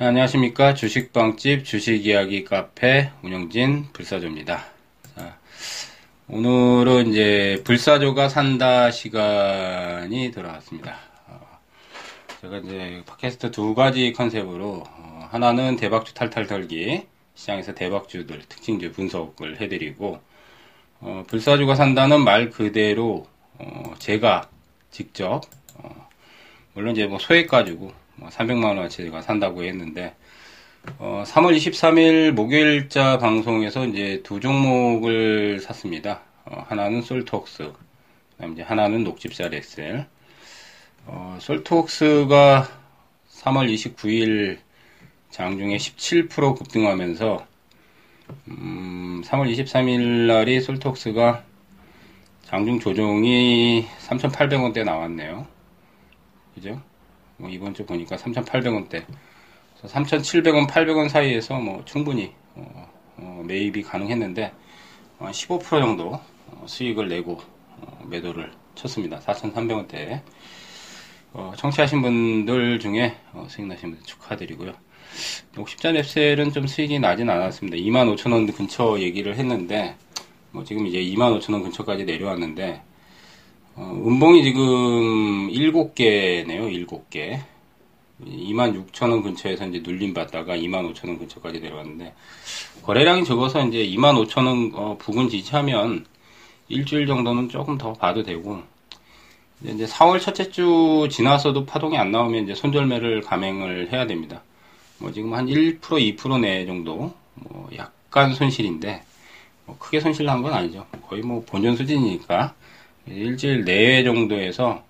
네, 안녕하십니까. 주식방집 주식이야기 카페 운영진 불사조입니다. 자, 오늘은 이제 불사조가 산다 시간이 들어왔습니다. 어, 제가 이제 팟캐스트 두 가지 컨셉으로 어, 하나는 대박주 탈탈 털기 시장에서 대박주들 특징주 분석을 해드리고 어, 불사조가 산다는 말 그대로 어, 제가 직접 어, 물론 이제 뭐 소액 가지고 뭐 300만 원어치가 산다고 했는데 어, 3월 23일 목요일자 방송에서 이제 두 종목을 샀습니다. 어, 하나는 그다음 이제 하나는 녹집살 엑셀. 어, 솔트웍스가 3월 29일 장중에 17% 급등하면서 음, 3월 23일 날이 솔트웍스가 장중 조정이 3,800원대 나왔네요. 그죠? 뭐 이번 주 보니까 3,800원대. 3,700원, 800원 사이에서 뭐 충분히 어, 어, 매입이 가능했는데 한 15% 정도 어, 수익을 내고 어, 매도를 쳤습니다. 4,300원대. 어, 청취하신 분들 중에 어, 수익 나신 분들 축하드리고요. 녹십자 랩셀은 좀 수익이 나진 않았습니다. 25,000원 근처 얘기를 했는데 뭐 지금 이제 25,000원 근처까지 내려왔는데 어, 음봉이 지금 7개네요. 7개. 26,000원 근처에서 이제 눌림 받다가 25,000원 근처까지 내려왔는데 거래량이 적어서 이제 25,000원 어, 부근 지지하면 일주일 정도는 조금 더 봐도 되고 이제 4월 첫째 주 지나서도 파동이 안 나오면 이제 손절매를 감행을 해야 됩니다. 뭐 지금 한 1% 2%내 정도 뭐 약간 손실인데 뭐 크게 손실 난 건 아니죠. 거의 뭐 본전 수준이니까 일주일 내외 정도에서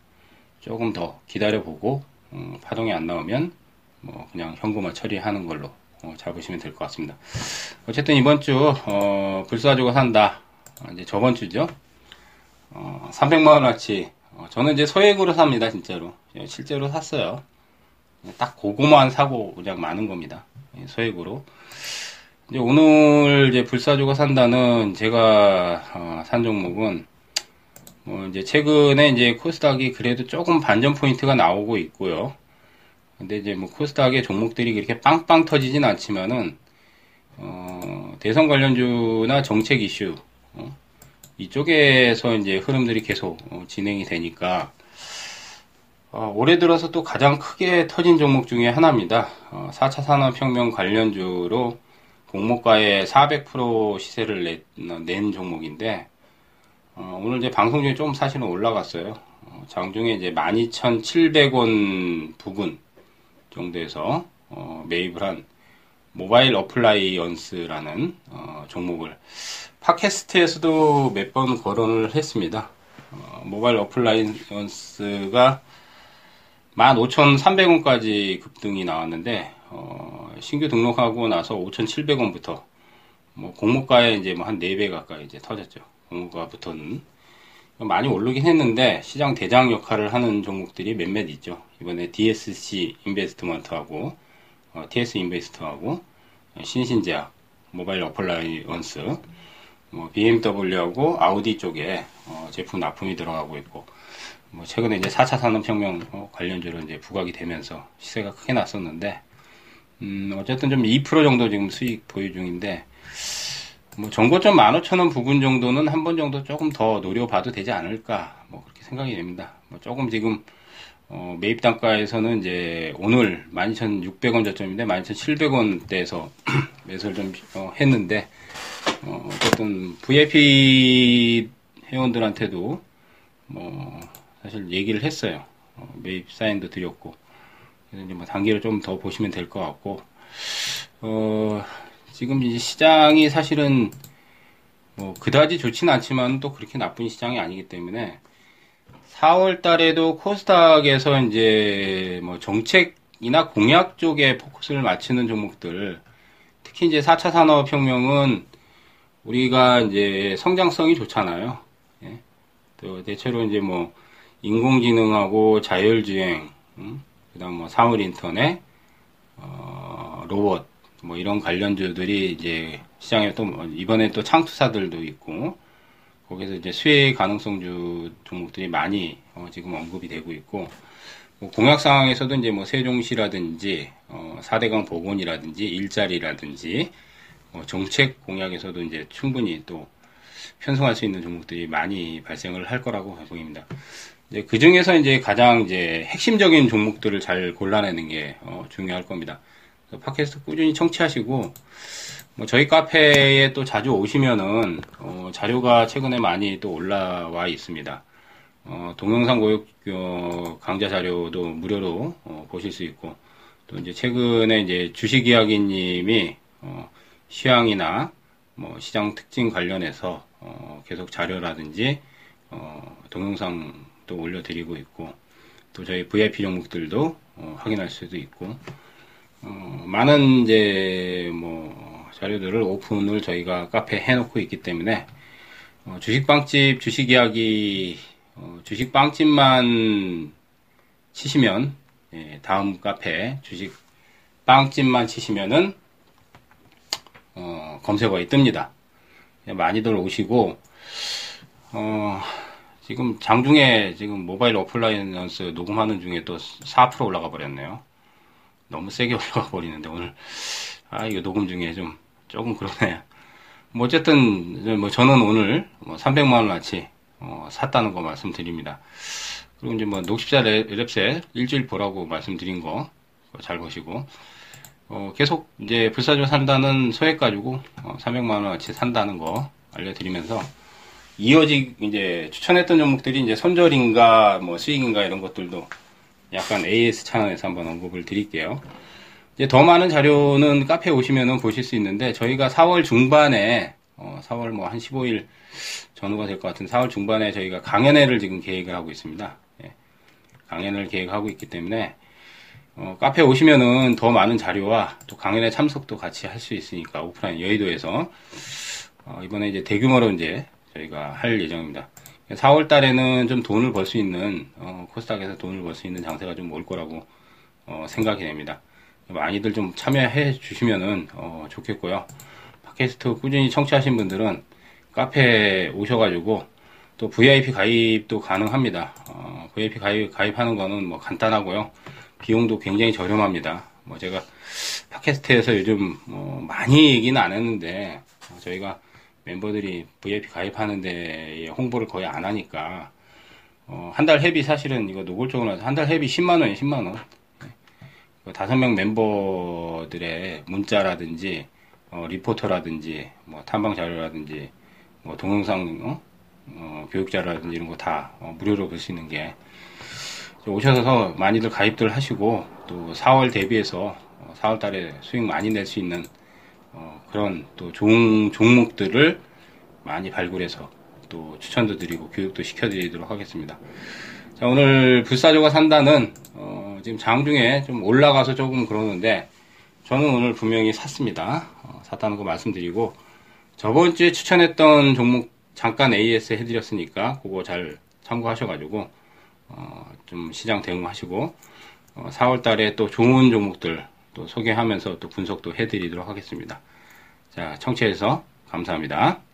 조금 더 기다려보고 음, 파동이 안 나오면 뭐 그냥 현금화 처리하는 걸로 어, 잡으시면 될 것 같습니다. 어쨌든 이번 주 어, 불사조가 산다. 어, 이제 저번 주죠. 어, 300만 원어치. 어, 저는 이제 소액으로 삽니다, 진짜로. 예, 실제로 샀어요. 딱 고구마한 사고 그냥 많은 겁니다. 예, 소액으로. 이제 오늘 이제 불사조가 산다는 제가 어, 산 종목은 뭐 이제 최근에 이제 코스닥이 그래도 조금 반전 포인트가 나오고 있고요. 근데 이제 뭐 코스닥의 종목들이 그렇게 빵빵 터지진 않지만은 어, 대선 관련주나 정책 이슈 어, 이쪽에서 이제 흐름들이 계속 어, 진행이 되니까 어, 올해 들어서 또 가장 크게 터진 종목 중에 하나입니다. 4차 산업혁명 관련주로 공모가에 400% 시세를 내, 낸 종목인데 어, 오늘 이제 방송 중에 좀 사실은 올라갔어요. 어, 장중에 이제 12,700원 부근 정도에서 어, 매입을 한 모바일 어플라이언스라는 어, 종목을 팟캐스트에서도 몇 번 거론을 했습니다. 어, 모바일 어플라이언스가 15,300원까지 급등이 나왔는데 어, 신규 등록하고 나서 5,700원부터 뭐 공모가에 이제 뭐 한 4배 가까이 이제 터졌죠. 공모가부터는 많이 오르긴 했는데 시장 대장 역할을 하는 종목들이 몇몇 있죠. 이번에 DSC 인베스트먼트하고 어, TS 인베스트하고 신신제약, 모바일 어플라이언스, 뭐 BMW하고 아우디 쪽에 어, 제품 납품이 들어가고 있고 뭐 최근에 이제 4차 산업혁명 어, 관련주로 이제 부각이 되면서 시세가 크게 났었는데 음, 어쨌든 좀 2% 정도 지금 수익 보유 중인데 뭐 정고점 15,000원 부근 정도는 한 번 정도 조금 더 노려봐도 되지 않을까 뭐 그렇게 생각이 됩니다. 뭐 조금 지금 어, 매입 단가에서는 이제 오늘 12,600원 저점인데 12,700원대에서 매수를 좀 어, 했는데 어, 어쨌든 VIP 회원들한테도 뭐 사실 얘기를 했어요. 어, 매입 사인도 드렸고 이제 뭐 단계를 좀 더 보시면 될 것 같고 어, 지금 이제 시장이 사실은 뭐 그다지 좋지는 않지만 또 그렇게 나쁜 시장이 아니기 때문에 4월 달에도 코스닥에서 이제 뭐 정책이나 공약 쪽에 포커스를 맞추는 종목들 특히 이제 4차 산업혁명은 우리가 이제 성장성이 좋잖아요. 예? 또 대체로 이제 뭐 인공지능하고 자율주행, 음? 그다음 뭐 사물 인터넷, 어, 로봇 뭐 이런 관련주들이 이제 시장에 또뭐 이번에 또 창투사들도 있고 거기서 이제 수혜 가능성주 종목들이 많이 어, 지금 언급이 되고 있고 뭐 공약 상황에서도 이제 뭐 세종시라든지 어, 4대강 복원이라든지 일자리라든지 뭐 정책 공약에서도 이제 충분히 또 편성할 수 있는 종목들이 많이 발생을 할 거라고 보입니다. 그 중에서 이제 가장 이제 핵심적인 종목들을 잘 골라내는 게 어, 중요할 겁니다. 팟캐스트 꾸준히 청취하시고 뭐 저희 카페에 또 자주 오시면은 어, 자료가 최근에 많이 또 올라와 있습니다. 어, 동영상 교육 어, 강좌 자료도 무료로 어, 보실 수 있고 또 이제 최근에 이제 주식 이야기님이 어, 시황이나 뭐 시장 특징 관련해서 어, 계속 자료라든지 어, 동영상도 올려드리고 있고 또 저희 VIP 종목들도 어, 확인할 수도 있고 어, 많은 이제 뭐 자료들을 오픈을 저희가 카페에 해놓고 있기 때문에 어, 주식빵집 주식 이야기 어, 주식빵집만 치시면 예, 다음 카페 주식 빵집만 치시면은 어, 검색어에 뜹니다. 예, 많이들 오시고 어, 지금 장중에 지금 모바일 어플라이언스 녹음하는 중에 또 4% 올라가 버렸네요. 너무 세게 올라가 버리는데 오늘 아 이거 녹음 중에 좀 조금 그러네. 뭐 어쨌든 뭐 저는 오늘 뭐 300만 원어치 어, 샀다는 거 말씀드립니다. 그리고 이제 뭐 녹십자 랩셋 일주일 보라고 말씀드린 거 잘 보시고 어, 계속 이제 불사조 산다는 소액 가지고 어, 300만 원어치 산다는 거 알려드리면서 이어지 이제 추천했던 종목들이 이제 손절인가 뭐 수익인가 이런 것들도 약간 AS 차원에서 한번 언급을 드릴게요. 이제 더 많은 자료는 카페에 오시면은 보실 수 있는데 저희가 4월 중반에 어, 4월 뭐 한 15일 전후가 될 것 같은 4월 중반에 저희가 강연회를 지금 계획을 하고 있습니다. 예. 강연을 계획하고 있기 때문에 어, 카페 오시면은 더 많은 자료와 또 강연회 참석도 같이 할 수 있으니까 오프라인 여의도에서 어, 이번에 이제 대규모로 이제 저희가 할 예정입니다. 4월 달에는 좀 돈을 벌 수 있는 어, 코스닥에서 돈을 벌 수 있는 장세가 좀 올 거라고 어, 생각이 됩니다. 많이들 좀 참여해 주시면은 어, 좋겠고요. 팟캐스트 꾸준히 청취하신 분들은 카페에 오셔가지고 또 VIP 가입도 가능합니다. 어, VIP 가입, 가입하는 거는 뭐 간단하고요. 비용도 굉장히 저렴합니다. 뭐 제가 팟캐스트에서 요즘 뭐 많이 얘기는 안 했는데 어, 저희가 멤버들이 VIP 가입하는데 홍보를 거의 안 하니까 어, 한 달 회비 사실은 이거 노골적으로 한 달 회비 10만 원이에요, 10만 원. 그 다섯 명 멤버들의 문자라든지 어, 리포터라든지 뭐 탐방 자료라든지 뭐 동영상 어? 어, 교육 자료라든지 이런 거다 어, 무료로 볼 수 있는 게 오셔서 많이들 가입들 하시고 또 4월 대비해서 4월 어, 달에 수익 많이 낼 수 있는 어, 그런 또 종, 종목들을 많이 발굴해서 또 추천도 드리고 교육도 시켜드리도록 하겠습니다. 자, 오늘 불사조가 산다는 어, 지금 장중에 좀 올라가서 조금 그러는데 저는 오늘 분명히 샀습니다. 어, 샀다는 거 말씀드리고 저번 주에 추천했던 종목 잠깐 AS 해드렸으니까 그거 잘 참고하셔가지고 어, 좀 시장 대응하시고 어, 4월 달에 또 좋은 종목들 또 소개하면서 또 분석도 해드리도록 하겠습니다. 자, 청취해서 감사합니다.